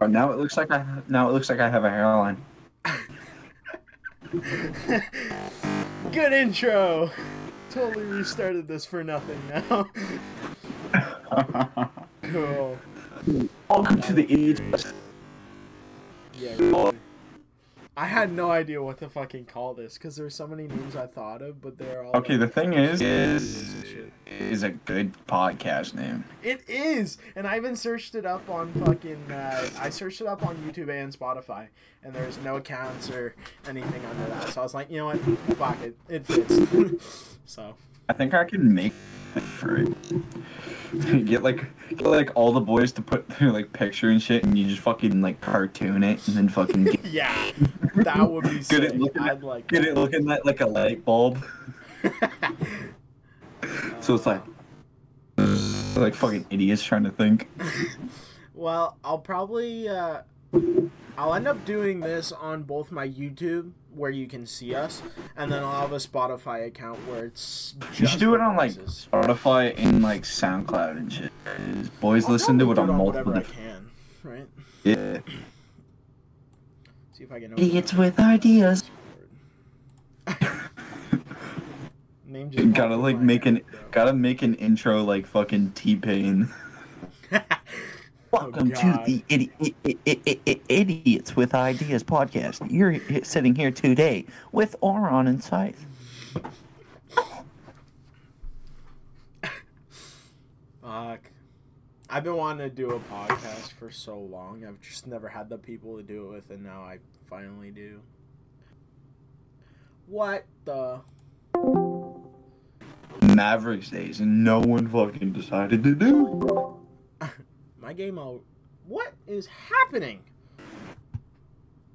Oh, now it looks like I now it looks like I have a hairline. Good intro. Totally restarted this for nothing now. cool. Welcome to the idiot. Had no idea what to fucking call this because there's so many names I thought of, but they're all Okay, the thing is, is is a good podcast name. It is, and I even searched it up on fucking. Uh, I searched it up on YouTube and Spotify, and there's no accounts or anything under that. So I was like, you know what, fuck it, it fits. so I think I can make it for it. get like get like all the boys to put their like picture and shit, and you just fucking like cartoon it, and then fucking get, yeah, that would be sick. it looking I'd like. get it looking like like a light bulb. So it's like like fucking idiots trying to think. Well, I'll probably uh, I'll end up doing this on both my YouTube where you can see us, and then I'll have a Spotify account where it's. You should do it on like voices. Spotify and like SoundCloud and shit. Boys I'll listen to it on multiple I can, right? Yeah. See if I can. Idiots with ideas. Name just gotta like make an head, bro. gotta make an intro like fucking T Pain. Oh, Welcome to God. the idi- i- i- i- i- i- Idiots with Ideas podcast. You're sitting here today with Oron and Scythe. Fuck. I've been wanting to do a podcast for so long. I've just never had the people to do it with, and now I finally do. What the? Mavericks days, and no one fucking decided to do it. My game all. What is happening?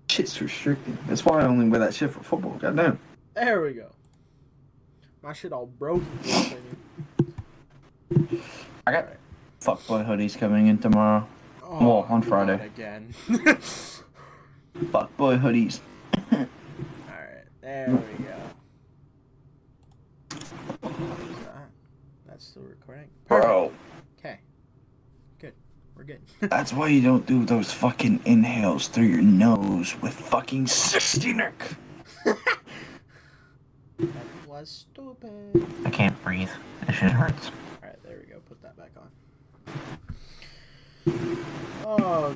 Shit's restricted. That's why I only wear that shit for football. Goddamn. There we go. My shit all broken. for a second. I got fuckboy hoodies coming in tomorrow. Oh, Well, on Friday. again. Fuckboy hoodies. Alright, there we go. That's still recording. Bro, Okay. Good. We're good. that's why you don't do those fucking inhales through your nose with fucking 60 neck. that was stupid. I can't breathe. That shit hurts. Alright, there we go. Put that back on.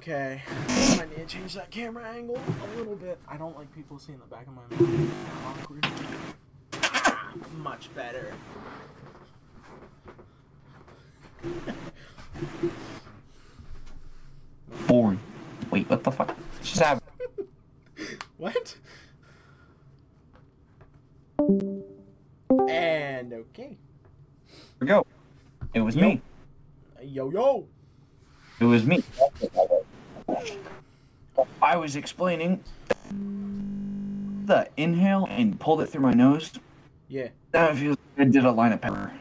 Okay. I need to change that camera angle a little bit. I don't like people seeing the back of my mouth. Awkward. Much better. Boring. Wait, what the fuck? Just have. What? And okay. we go. It was me. Yo yo. It was me. I was explaining the inhale and pulled it through my nose. Yeah. Now it feels like I did a line of pepper.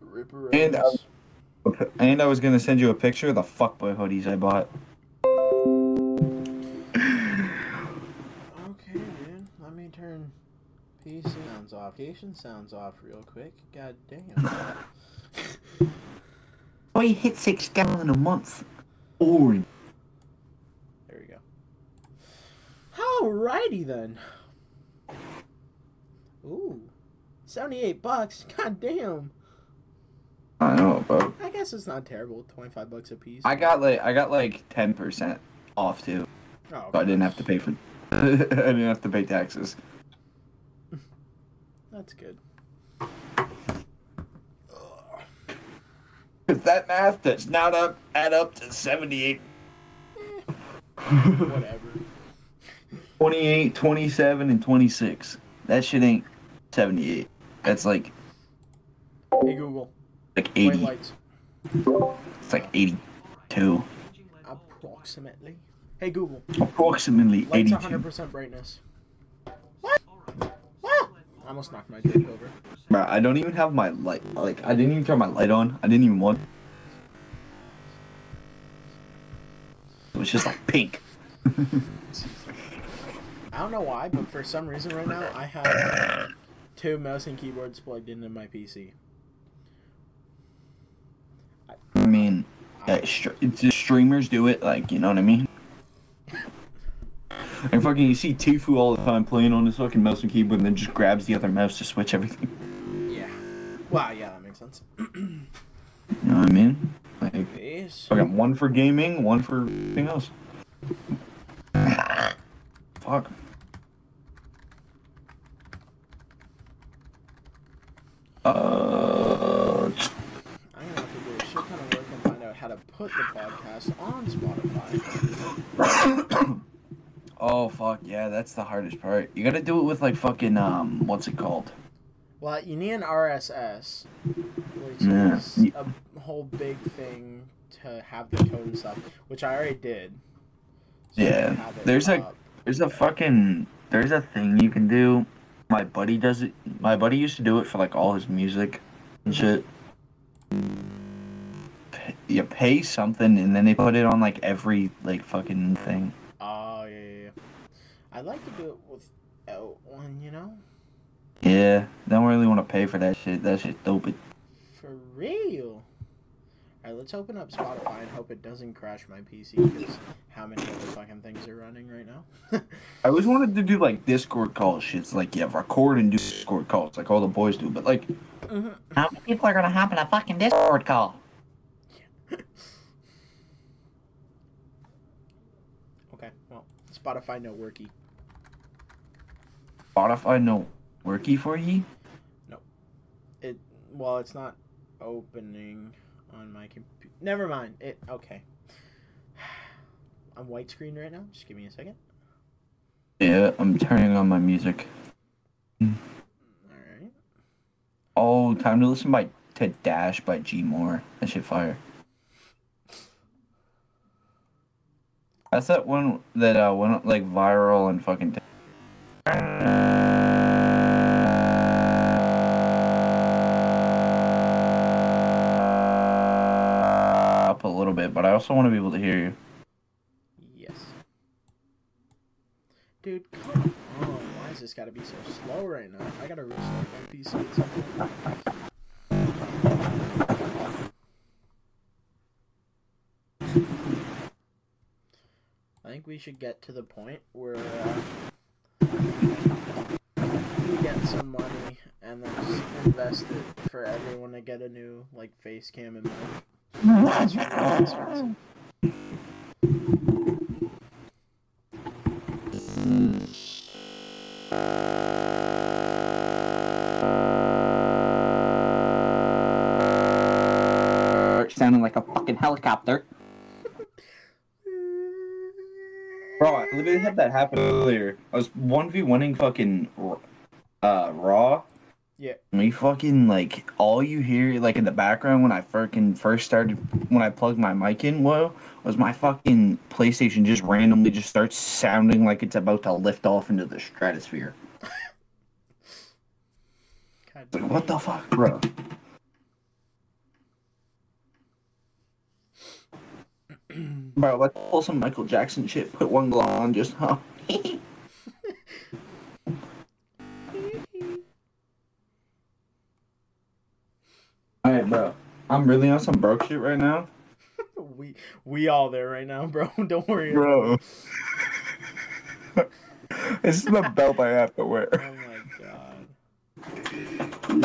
Ripper. And I, and I was gonna send you a picture of the fuckboy hoodies I bought. Okay, dude. Let me turn PC sounds off. Application sounds off real quick. God damn. Oh, you hit six gallon a month. Boring. There we go. Alrighty then. Ooh. 78 bucks. God damn. I know, but I guess it's not terrible. 25 bucks a piece. I got like I got like ten percent off too, oh, so I didn't have to pay for. I didn't have to pay taxes. that's good. Cause that math does not up add up to 78, Whatever. 28, 27, and 26. That shit ain't 78. That's like Hey Google. like 80. lights. It's like 82. Approximately. Hey Google. Approximately Lights 82. 100% brightness. I almost knocked my drink over. Bro, I don't even have my light. Like I didn't even turn my light on. I didn't even want. It was just like pink. I don't know why, but for some reason right now I have two mouse and keyboards plugged into my PC. I mean, uh, str- streamers do it, like you know what I mean. And fucking, you see Tfue all the time playing on his fucking mouse and keyboard, and then just grabs the other mouse to switch everything. Yeah. Wow. Yeah, that makes sense. You know what I mean? Like, Yes. I got one for gaming, one for everything else. Fuck. Uh, I'm gonna have to do a shit ton of work and find out how to put the podcast on Spotify. oh fuck yeah, that's the hardest part. You gotta do it with like fucking um, what's it called? Well, you need an RSS, which Yeah. is a whole big thing to have the code and stuff, which I already did. So Yeah, there's a- There's a fucking there's a thing you can do. My buddy does it. My buddy used to do it for like all his music and shit. You pay something and then they put it on like every like fucking thing. Oh yeah, yeah, yeah. I'd like to do it without one, you know, Yeah, don't really want to pay for that shit. That shit's stupid. for real. All right, let's open up Spotify and hope it doesn't crash my PC because how many other fucking things are running right now? I always wanted to do like Discord calls. Shits like yeah, record and do Discord calls like all the boys do. But like, Mhm. How many people are gonna hop in a fucking Discord call? Okay, well, Spotify no worky. Spotify no worky for ye. No. It well, it's not opening on my computer. Never mind. It okay. I'm white screen right now. Just give me a second. Yeah, I'm turning on my music. All right. Oh, time to listen by to Dash by G Moore. That shit fire. That's that one that uh went like viral and fucking. T- but I also want to be able to hear you. Yes. Dude, come on. Why is this got to be so slow right now? I gotta restart my PC. I think we should get to the point where uh, we get some money and then just invest it for everyone to get a new like face cam and mic. Sounding like a fucking helicopter. Bro, I literally had that happen earlier. I was one v oneing fucking uh raw. We fucking like all you hear like in the background when I fucking first started when I plugged my mic in, whoa, was my fucking PlayStation just randomly just starts sounding like it's about to lift off into the stratosphere. Like what the fuck, bro? Bro, let's pull some Michael Jackson shit. Put one glove on, just huh? bro. I'm really on some broke shit right now. we we all there right now, bro. Don't worry. Bro. this is the belt I have to wear. Oh my god.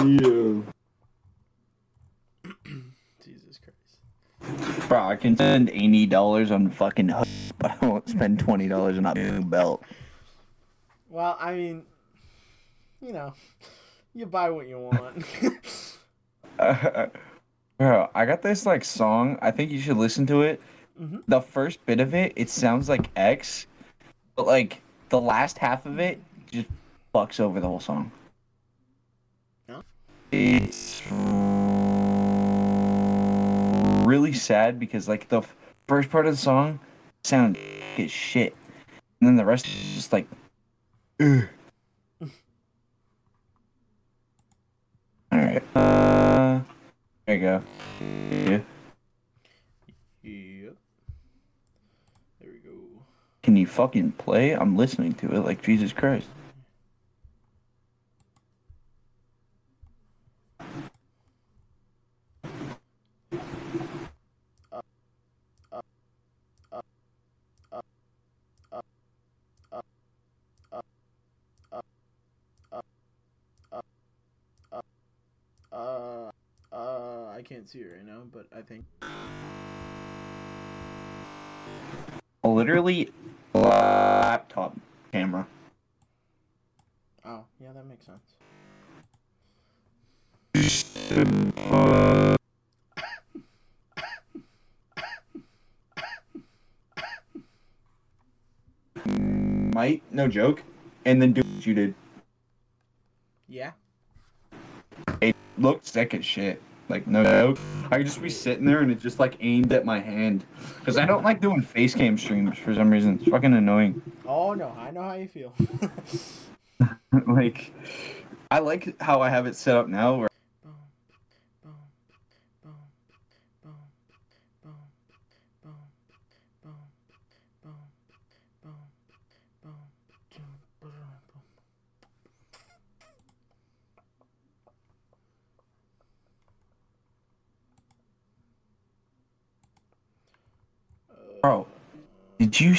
Yeah. Jesus Christ. Bro, I can spend eighty dollars on fucking hook, but I won't spend twenty dollars on a new belt. Well, I mean, you know, you buy what you want. Bro, I got this like song. I think you should listen to it. Mhm. The first bit of it, it sounds like X, but like the last half of it just fucks over the whole song. Huh? It's really sad because like the f- first part of the song sounds as shit, and then the rest is just like. Ugh. All right. Uh, there you go. Yeah. yep. There we go. Can you fucking play? I'm listening to it like Jesus Christ. Can't see it right now, but I think. Literally, laptop camera. Oh, yeah, that makes sense. Might, no joke, and then do what you did. Yeah. It looked sick as shit. Like no joke. I could just be sitting there and it just like aimed at my hand. Cause I don't like doing face cam streams for some reason. It's fucking annoying. Oh no, I know how you feel. like, I like how I have it set up now. Where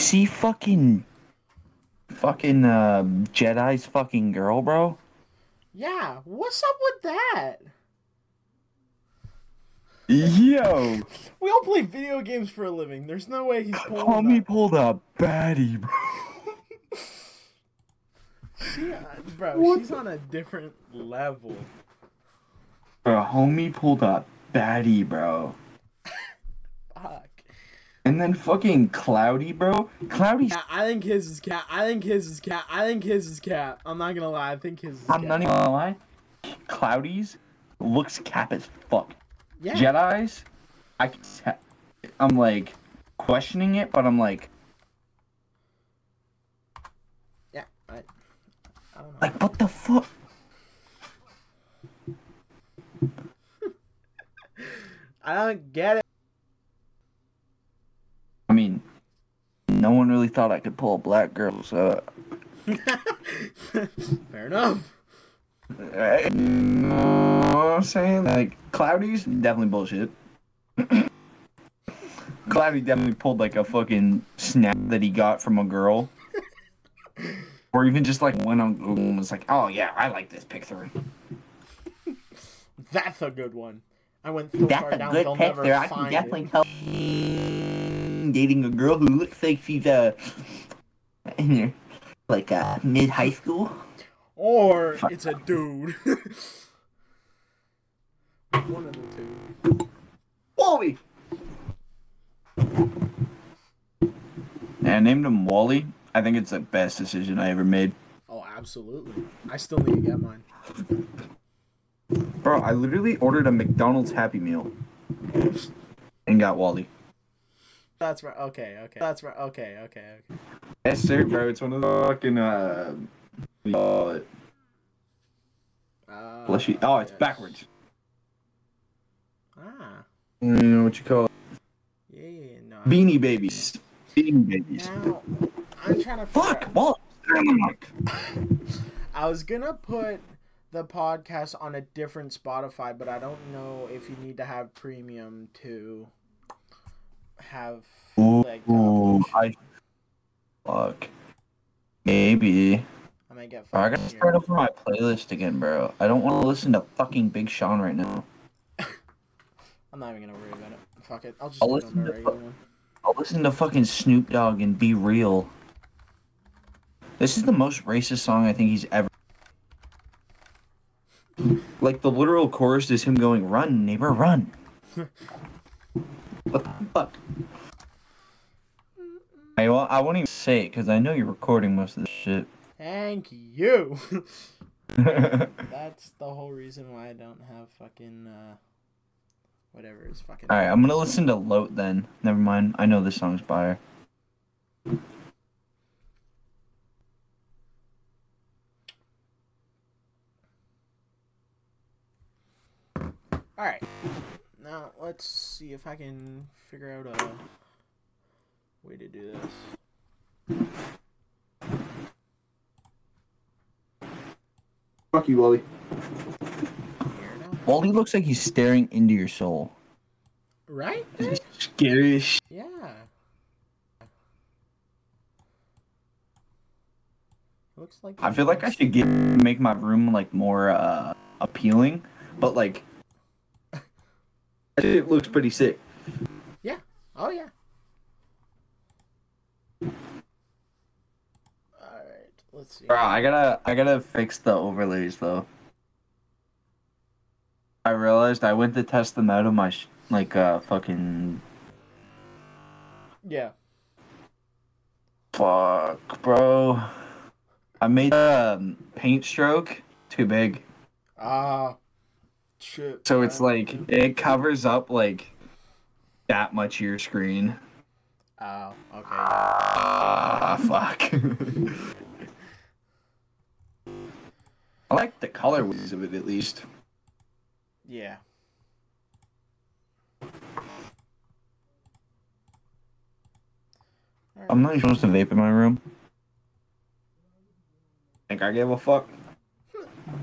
see fucking, fucking uh, Jedi's fucking girl, bro? Yeah, what's up with that? Yo, We all play video games for a living. There's no way he's pulling homie that. pulled a baddie, bro. She, uh, bro, What she's on a different level. Bro, homie pulled a baddie, bro. Fuck. And then fucking Cloudy, bro. Cloudy, Yeah, I think his is cat. I think his is cat. I think his is cat. I'm not gonna lie. I think his is I'm cat. not even gonna lie. Cloudy's looks cap as fuck. Yeah. Jedi's, I, I'm like questioning it, but I'm like, Yeah. I, I don't know. like what the fuck? I don't get it. I mean, no one really thought I could pull a black girl, so. Fair enough. You know what I'm saying? Like, Cloudy's definitely bullshit. Cloudy definitely pulled like a fucking snap that he got from a girl. or even just like went on Google and was like, oh yeah, I like this picture. That's a good one. I went so That's far a down good they'll never picture. I can definitely it. tell. Dating a girl who looks like she's uh in like uh, mid high school. Or it's a dude. one of the two. Wally. Yeah, I named him Wally. I think it's the best decision I ever made. Oh, absolutely. I still need to get mine. Bro, I literally ordered a McDonald's Happy Meal and got Wally. That's right. Okay, okay. That's right. Okay, okay, okay. Yes, sir, bro. It's one of the fucking uh, what you call it? Uh, Fleshy. Oh, it's yes. backwards. Ah. You know what you call it? Yeah, yeah, no. Beanie Babies. Beanie Babies. Now, I'm trying to Fuck, out- I was gonna put the podcast on a different Spotify, but I don't know if you need to have premium to have Ooh. I. Fuck. Maybe. I might get. Bro, I gotta start over my playlist again, bro. I don't want to listen to fucking Big Sean right now. I'm not even gonna worry about it. Fuck it. I'll just I'll put it on listen to fu-. I'll listen to fucking Snoop Dogg and Be Real. This is the most racist song I think he's ever. Like the literal chorus is him going, "Run, neighbor, run." what the fuck? Hey, won't, I won't even say it because I know you're recording most of this shit. Thank you. That's the whole reason why I don't have fucking uh, whatever is fucking. All right, I'm gonna listen to Loat then. Never mind. I know this song's fire. All right. Now let's see if I can figure out a way to do this. Fuck you, Wally. Wally looks like he's staring into your soul. Right? It's scary as shit. Yeah. Looks like. I feel like I should get make my room like more uh appealing, but like It looks pretty sick. Yeah. Oh yeah. All right. Let's see. Bro, I gotta I gotta fix the overlays though. I realized I went to test them out of my sh- like uh fucking Yeah. fuck, bro. I made a um, paint stroke too big, Ah. Shit. so it's like it covers up like that much of your screen. Oh. Okay. Ah, fuck. I like the colorways of it at least. Yeah. I'm not even supposed to vape in my room. Think I give a fuck?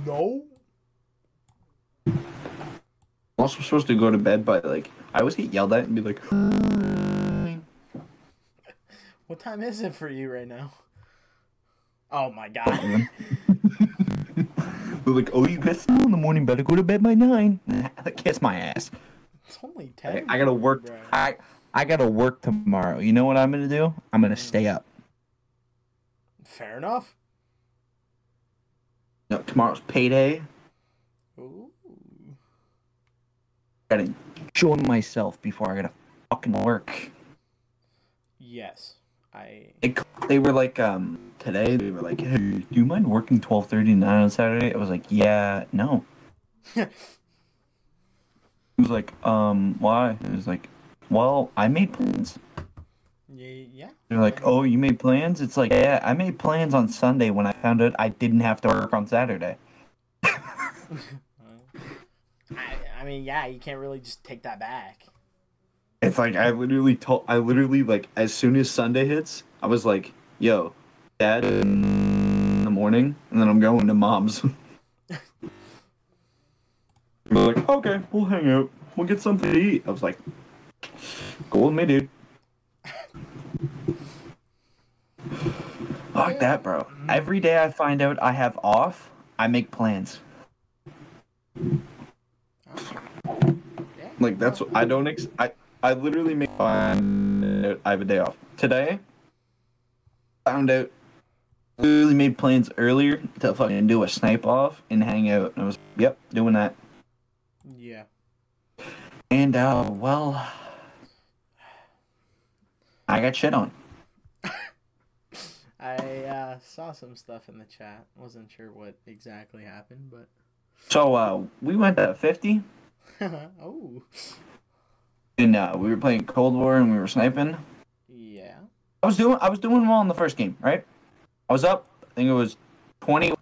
No. I'm also supposed to go to bed by like I always get yelled at and be like What time is it for you right now? Oh my god. They're like, oh you got school in the morning, better go to bed by nine. Kiss my ass. It's only I, ten. I gotta work bro. I I gotta work tomorrow. You know what I'm gonna do? I'm gonna stay up. Fair enough. No, tomorrow's payday. Ooh. Gotta enjoy myself before I gotta fucking work. Yes. I. It, they were like, um, today they were like, hey, do you mind working twelve thirty nine on Saturday? I was like, yeah, no. He was like, um, why? It was like, well, I made plans. Yeah. Yeah. They're like, oh, you made plans? It's like, yeah, I made plans on Sunday when I found out I didn't have to work on Saturday. I, mean, yeah, you can't really just take that back. It's like I literally told, I literally like as soon as Sunday hits, I was like, yo, dad, in the morning, and then I'm going to mom's. They're like, okay, we'll hang out. We'll get something to eat. I was like, cool with me, dude. Fuck that, bro. Every day I find out I have off, I make plans. Like that's what I don't ex- I I literally make plan I have a day off. Today found out literally made plans earlier to fucking do a snipe off and hang out. And I was yep, doing that. Yeah. And uh well I got shit on. I uh, saw some stuff in the chat. Wasn't sure what exactly happened, but. So uh we went to 50 oh. and uh we were playing Cold War and we were sniping. Yeah. I was doing I was doing well in the first game, right? I was up, I think it was 20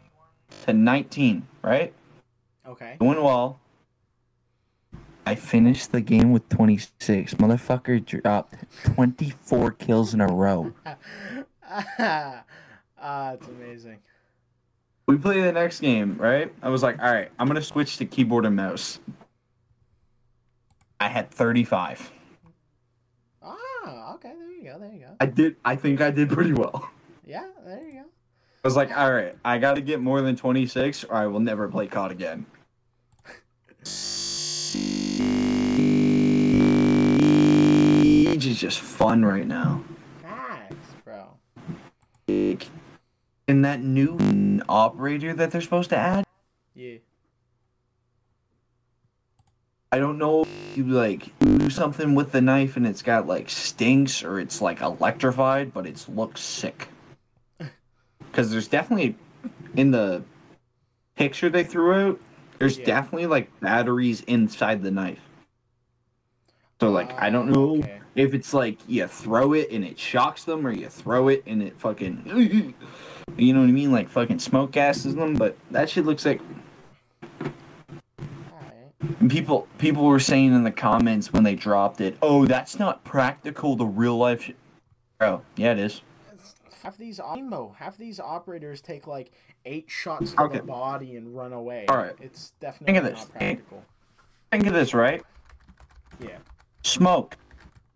to 19, right? Okay. Doing well. I finished the game with 26. Motherfucker dropped 24 kills in a row. ah, it's amazing. We play the next game, right? I was like, all right, I'm going to switch to keyboard and mouse. I had 35. Ah, okay. There you go. There you go. I did, I think I did pretty well. Yeah, there you go. I was like, all right, I got to get more than 26 or I will never play COD again. Siege is just fun right now. Nice, bro. And that new operator that they're supposed to add, Yeah. I don't know if you like do something with the knife and it's got like stinks or it's like electrified, but it looks sick. Because there's definitely in the picture they threw out, there's Yeah. definitely like batteries inside the knife. So like I don't know okay. if it's like you throw it and it shocks them or you throw it and it fucking you know what I mean, like fucking smoke gases them, but that shit looks like. And people people were saying in the comments when they dropped it, "Oh, that's not practical to real life." Sh-. Bro, yeah, it is. Half these half these operators take like eight shots to Okay. the body and run away. All right. It's definitely of this. not practical. Think of this, right? Yeah. Smoke.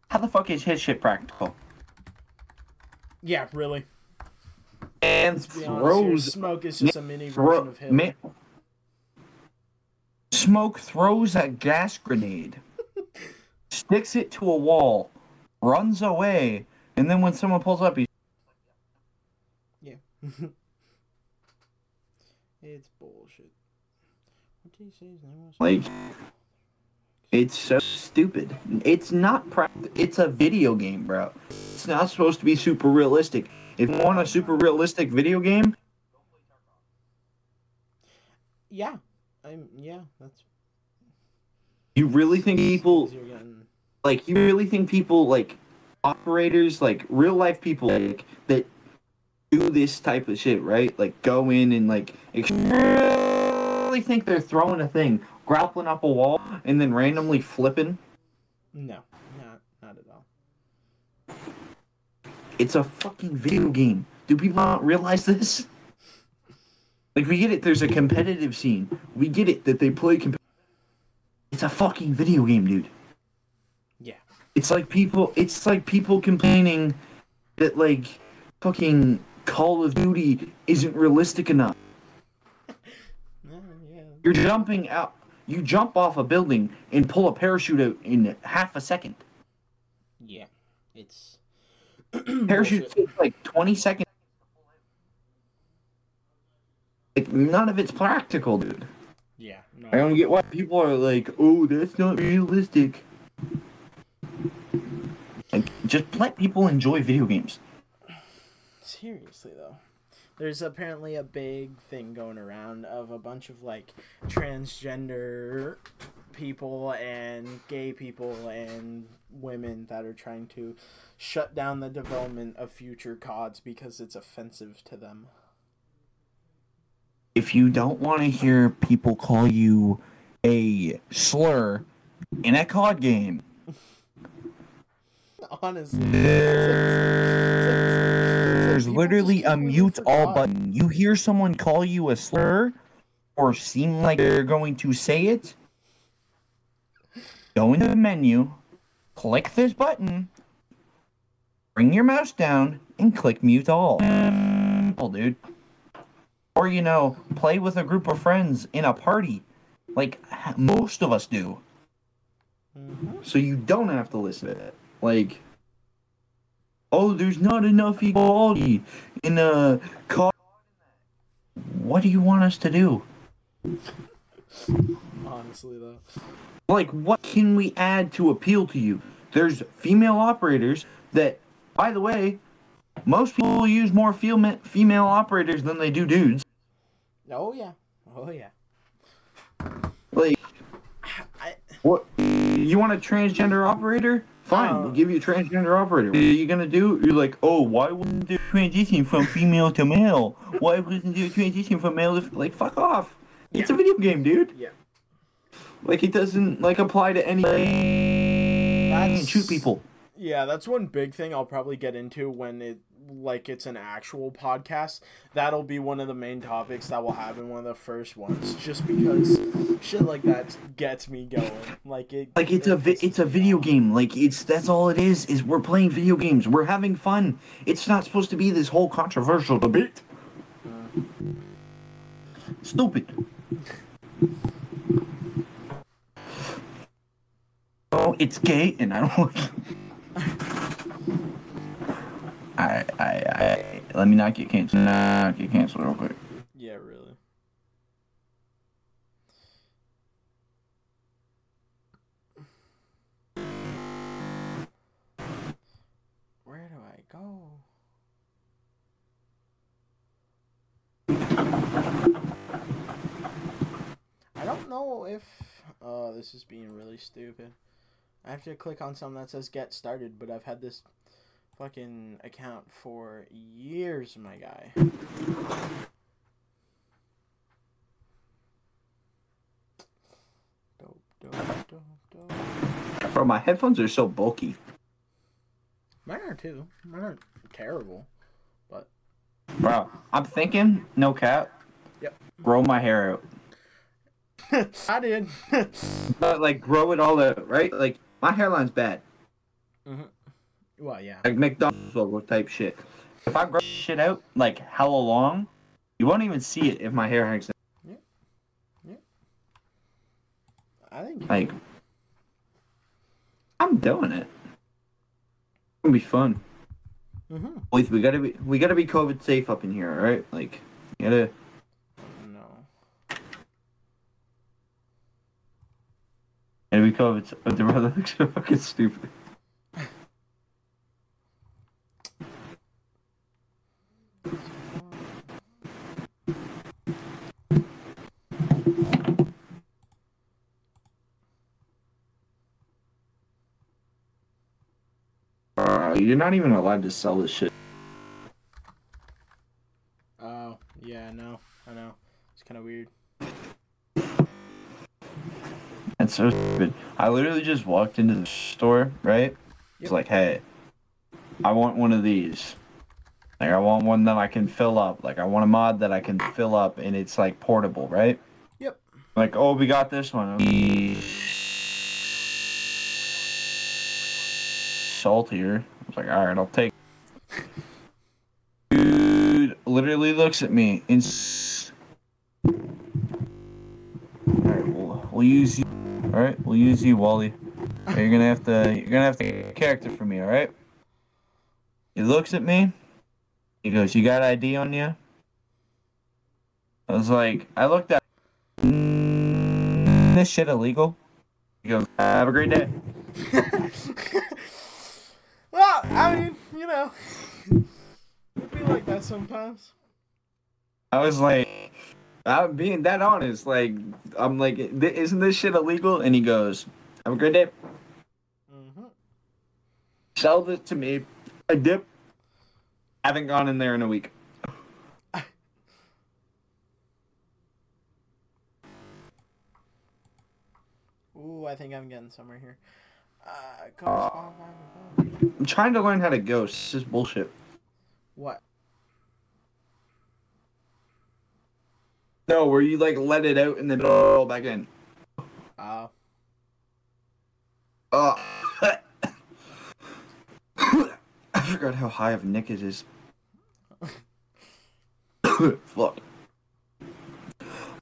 How the fuck is his shit practical? Yeah, really. And Let's here, throws smoke is just a mini thro- version of him. ma- Smoke throws a gas grenade. sticks it to a wall, runs away, and then when someone pulls up, he Yeah. it's bullshit. What did he say his name was? like. It's so stupid. It's not pract- It's a video game, bro. It's not supposed to be super realistic. If you want a super realistic video game, Yeah. I'm yeah, that's you really think people getting like you really think people like operators like real life people like that do this type of shit right? Like go in and like really think they're throwing a thing grappling up a wall and then randomly flipping? No, not not at all. it's a fucking video game. Do people not realize this like we get it there's a competitive scene we get it that they play comp- it's a fucking video game dude Yeah. It's like people. It's like people complaining that like fucking Call of Duty isn't realistic enough. No, yeah. You're jumping out. You jump off a building and pull a parachute out in half a second. Yeah. It's Parachute takes like 20 seconds. Like none of it's practical, dude. Yeah. No. I don't get why people are like, "Oh, that's not realistic." Like, just let people enjoy video games. Seriously though. There's apparently a big thing going around of a bunch of like transgender people and gay people and women that are trying to shut down the development of future CODs because it's offensive to them. If you don't want to hear people call you a slur in a COD game, Honestly. there's literally a mute all button. You hear someone call you a slur or seem like they're going to say it, go into the menu, click this button, bring your mouse down, and click mute all. Oh, dude. Or, you know, play with a group of friends in a party, like most of us do. Mhm. so you don't have to listen to it. Like, oh, there's not enough equality in a car. What do you want us to do? Honestly though. Like, what can we add to appeal to you? There's female operators that, by the way, most people use more female operators than they do dudes. Oh yeah. Oh yeah. Like, I what? You want a transgender operator? Fine, Oh. we'll give you a transgender operator. What are you gonna do? You're like, oh, why wouldn't they transition from female to male? Why wouldn't they transition from male to like? Fuck off! It's a video game, dude. Yeah. Like it doesn't like apply to any. That's- shoot people. Yeah, that's one big thing I'll probably get into when it like it's an actual podcast. That'll be one of the main topics that we'll have in one of the first ones, just because shit like that gets me going. Like it. Like it's a vi- it's a video game. Like it's that's all it is. Is we're playing video games. We're having fun. It's not supposed to be this whole controversial debate. Stupid. Oh, it's gay, and I don't. like I, I, I, let me not get canceled. Not get canceled real quick. Yeah, really. Where do I go? I don't know if. Oh, this is being really stupid. I have to click on something that says get started, but I've had this fucking account for years, my guy. Dope, dope, dope, dope. Bro, my headphones are so bulky. Mine are too. Mine aren't terrible. Bro, I'm thinking, no cap. Yep. Grow my hair out. I did. But like grow it all out, right? Like my hairline's bad. Mm-hmm. Well, yeah. Like McDonald's logo type shit. If I grow shit out like hella long, you won't even see it if my hair hangs out. I think. Like I'm doing it. It's gonna be fun. Mm-hmm. Wait, we gotta be we gotta be COVID safe up in here, all right? Like, you gotta. No. Gotta be COVID. The brother looks so fucking stupid. Uh, you're not even allowed to sell this shit. Oh, yeah, I know. I know. It's kind of weird. That's so stupid. I literally just walked into the store, right? It's Yep. like, hey, I want one of these. Like, I want one that I can fill up. Like, I want a mod that I can fill up and it's like portable, right? Yep. Like, oh, we got this one. Saltier. I was like, all right, I'll take. Dude literally looks at me and. s- All right, we'll, we'll use you. All right, we'll use you, Wally. You're gonna have to. You're gonna have to get a character for me. All right. He looks at me. He goes, "You got ID on you?" I was like, I looked at. "Mm, This shit illegal. He goes, "Have a great day." well, I mean, you know, it'd be like that sometimes. I was like, I'm being that honest. Like, I'm like, isn't this shit illegal? And he goes, "Have a great day." Mm-hmm. Sell this to me. I dip. Haven't gone in there in a week. Ooh, I think I'm getting somewhere here. Uh, go to Spotify. I'm trying to learn how to ghost. This just bullshit. What? No, where you like let it out and then roll back in. Uh, Oh. I forgot how high of a nick it is. Fuck. I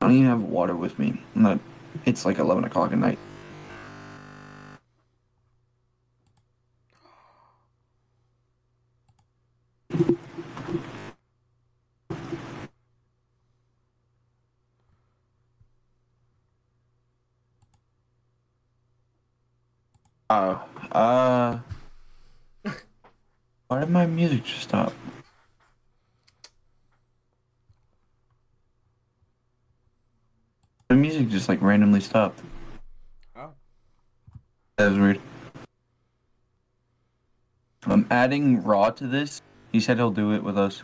don't even have water with me. Not, it's like 11 o'clock at night. Oh, uh. Why did my music just stop? The music just like randomly stopped. oh. That was weird. I'm adding Raw to this. He said he'll do it with us.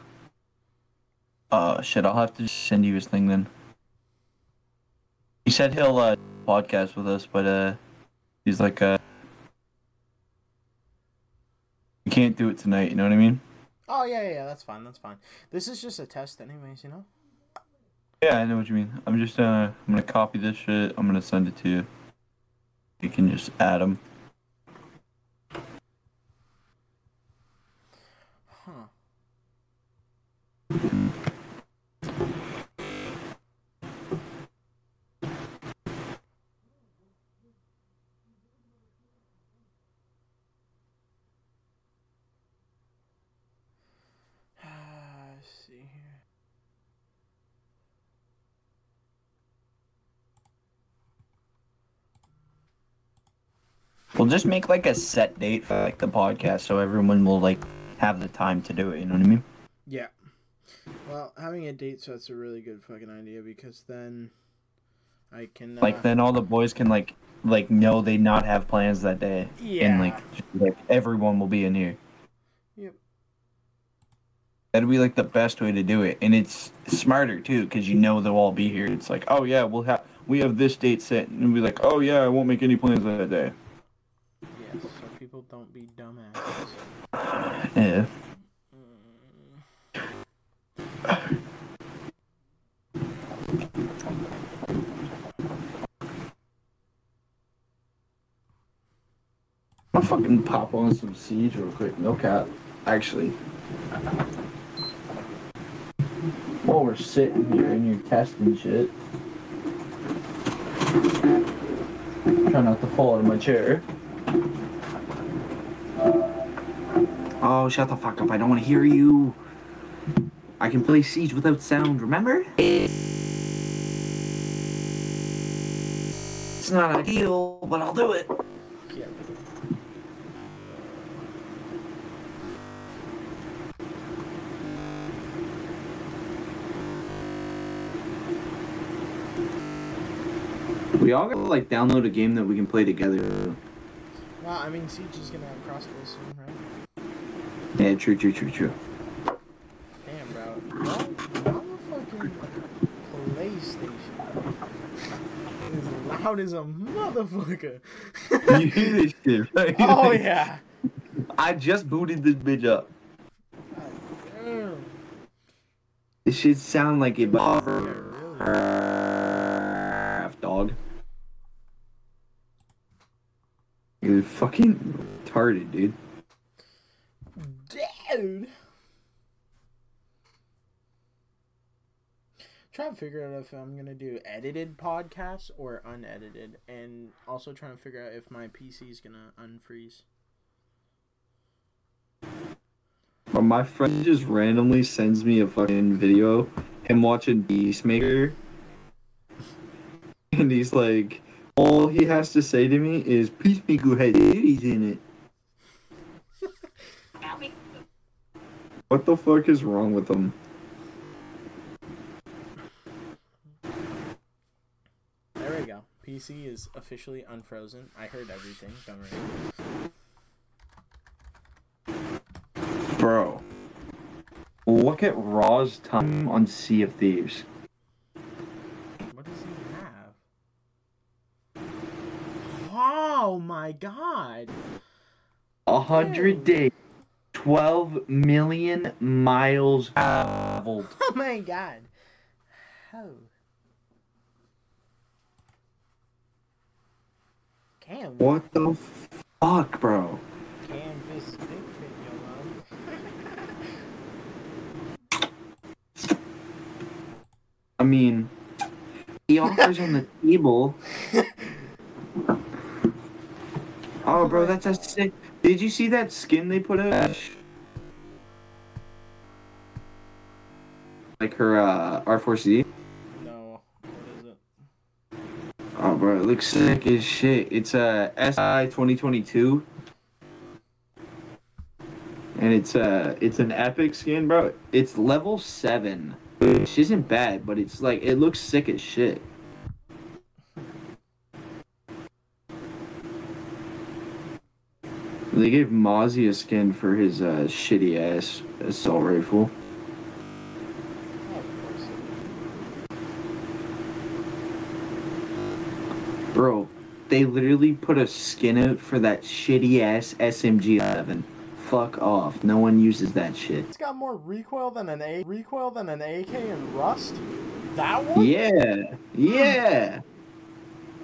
Uh, shit, I'll have to send you his thing then. He said he'll, uh, podcast with us, but, uh, he's like, uh, we can't do it tonight, you know what I mean? Oh yeah, yeah, yeah, that's fine. That's fine. This is just a test, anyways. You know. Yeah, I know what you mean. I'm just, uh, I'm gonna copy this shit, I'm gonna send it to you. You can just add them. Huh. Let's see here. We'll just make like a set date for like the podcast so everyone will like have the time to do it, you know what I mean? Yeah. Well, having a date so that's a really good fucking idea because then I can uh, Like then all the boys can like like know they not have plans that day. yeah. And like like everyone will be in here. Yep. That'd be like the best way to do it. And it's smarter too, because you know they'll all be here. It's like, oh yeah, we'll have we have this date set and we'll be like, oh yeah, I won't make any plans that day. Yes, so people don't be dumbasses. Yeah. Mm. I'll fucking pop on some siege real quick. No cap. Actually. While we're sitting here and you're testing shit. Try not to fall out of my chair. Oh, shut the fuck up. I don't want to hear you. I can play Siege without sound, remember? It's not ideal, but I'll do it. Yeah. We all gotta like download a game that we can play together. Well, I mean, Siege is gonna have crossplay soon, right? Yeah, true, true, true, true. Damn, bro. Well, motherfucking PlayStation is loud as a motherfucker. you hear this shit, right? oh yeah. I just booted this bitch up. Damn. This shit sound like it, Yeah, but really. dog. You're fucking retarded, dude. Dude. Trying to figure out if I'm gonna do edited podcasts or unedited, and also trying to figure out if my PC is gonna unfreeze. But my friend just randomly sends me a fucking video, him watching Peacemaker. And he's like, all he has to say to me is, Peacemaker had titties in it. What the fuck is wrong with them? There we go. PC is officially unfrozen. I heard everything. Don't worry. Bro. Look at Raw's time on Sea of Thieves. What does he have? Oh my god! A hundred days. 12 million miles traveled. Oh my god! Oh. Cam. What the fuck, bro? Canvas stick video, I mean, he offers on the table. Oh, bro, that's a sick. Did you see that skin they put out? Like her uh, R4C? No. What is it? Oh, bro, it looks sick as shit. It's a SI 2022. And it's uh it's an epic skin, bro. It's level 7. Which isn't bad, but it's like it looks sick as shit. They gave Mozzie a skin for his uh, shitty ass assault rifle. Bro, they literally put a skin out for that shitty ass SMG 11. Fuck off. No one uses that shit. It's got more recoil than an A recoil than an AK in Rust. That one? Yeah, yeah.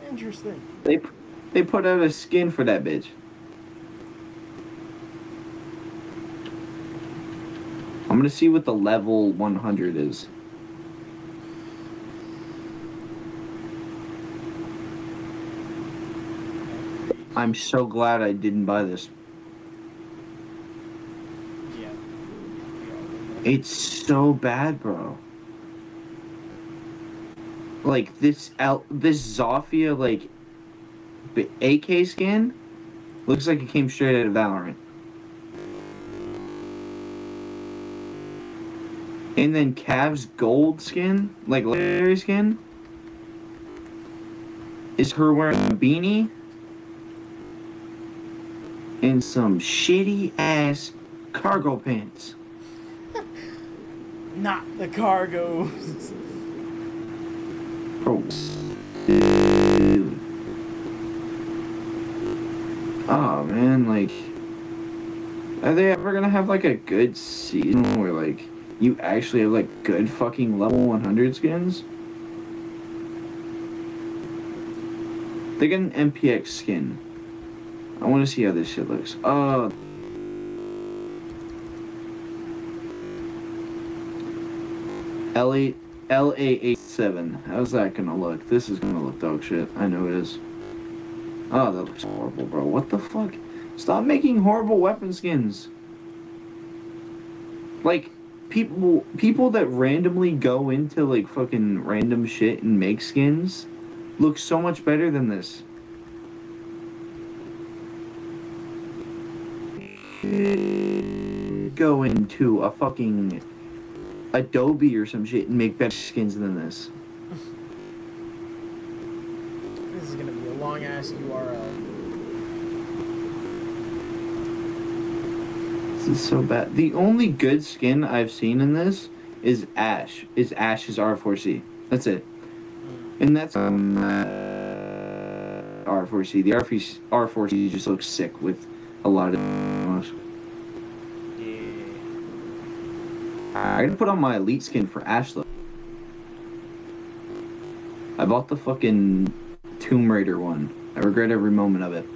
Interesting. They p- they put out a skin for that bitch. Gonna see what the level 100 is. I'm so glad I didn't buy this. Yeah. It's so bad, bro. Like this L this Zofia like AK skin looks like it came straight out of Valorant. And then Cav's gold skin, like legendary skin, is her wearing a beanie and some shitty ass cargo pants. Not the cargos. Bro. Dude. Oh man, like are they ever gonna have like a good season where like you actually have like good fucking level 100 skins? They get an MPX skin. I want to see how this shit looks. Oh. L8 LA87. How's that gonna look? This is gonna look dog shit. I know it is. Oh, that looks horrible, bro. What the fuck? Stop making horrible weapon skins. Like people people that randomly go into like fucking random shit and make skins look so much better than this. Go into a fucking Adobe or some shit and make better skins than this. This is gonna be a long ass URL. This is so bad. The only good skin I've seen in this is Ash. Is Ash's R4C. That's it. And that's um uh, R4C. The R4C, R4C just looks sick with a lot of. Yeah. I gotta put on my elite skin for Ash though. I bought the fucking Tomb Raider one. I regret every moment of it.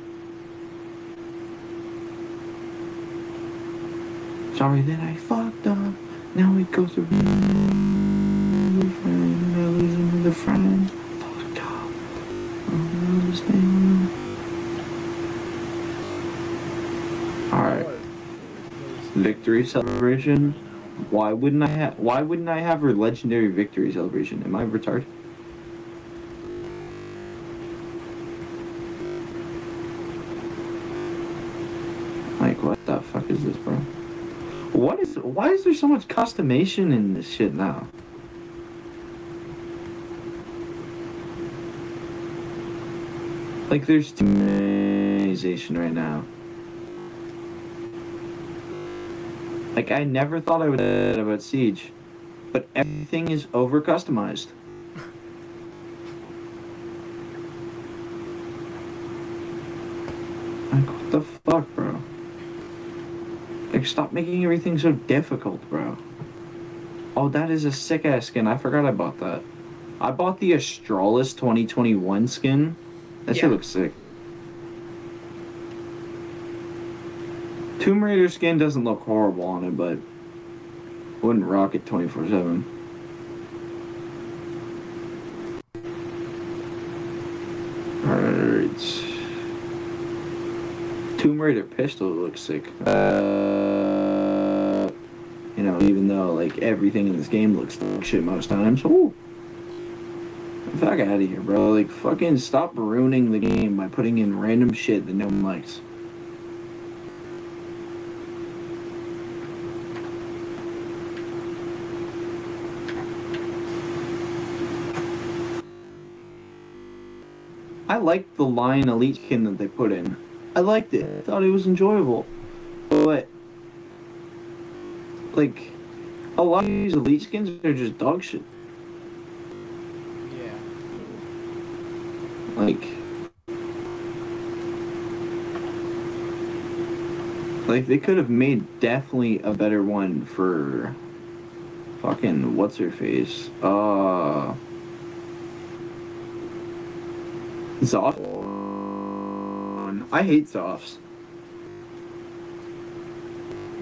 Sorry that I fucked up. Now we go through. Another friend, friend. Fucked up. I don't understand. Alright, victory celebration. Why wouldn't I have? Why wouldn't I have a legendary victory celebration? Am I retarded? Like what the fuck is this, bro? What is? Why is there so much customization in this shit now? Like there's customization right now. Like I never thought I would say about Siege, but everything is over customized. Like stop making everything so difficult, bro. Oh, that is a sick ass skin. I forgot I bought that. I bought the Astralis 2021 skin. That Yeah. shit looks sick. Tomb Raider skin doesn't look horrible on it, but wouldn't rock it 24 7. Alright. Tomb Raider pistol looks sick. Uh, know, even though like everything in this game looks shit most times. Ooh. Fuck out of here, bro. Like, fucking stop ruining the game by putting in random shit that no one likes. I liked the Lion Elite skin that they put in. I liked it. I thought it was enjoyable. But, like, a lot of these Elite skins are just dog shit. Yeah. Like, like they could have made definitely a better one for fucking what's her face? Uh, Zoff. I hate Zoffs.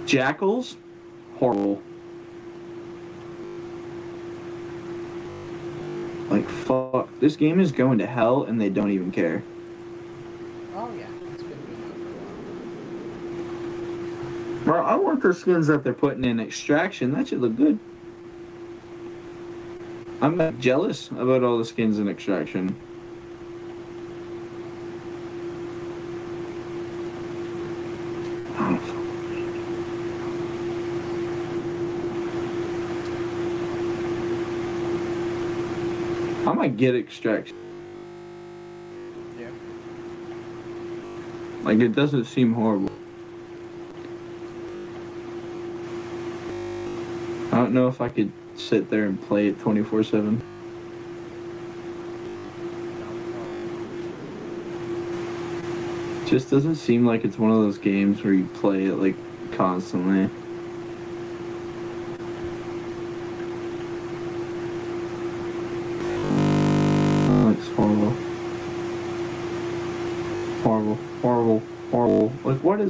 Jackals, horrible. Like fuck, this game is going to hell and they don't even care. Oh yeah. It's good now a while. Bro, I want the skins that they're putting in extraction. That should look good. I'm not jealous about all the skins in extraction. I might get extraction. Yeah. Like it doesn't seem horrible. I don't know if I could sit there and play it 24 7. Just doesn't seem like it's one of those games where you play it like constantly.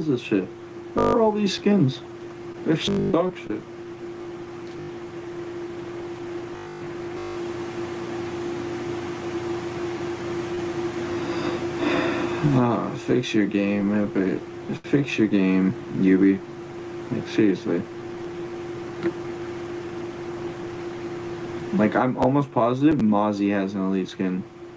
is this shit? Where are all these skins? They're dog shit. Ah, fix your game, Epic. Fix your game, Ubi. Like, seriously. Like, I'm almost positive Mozzie has an elite skin.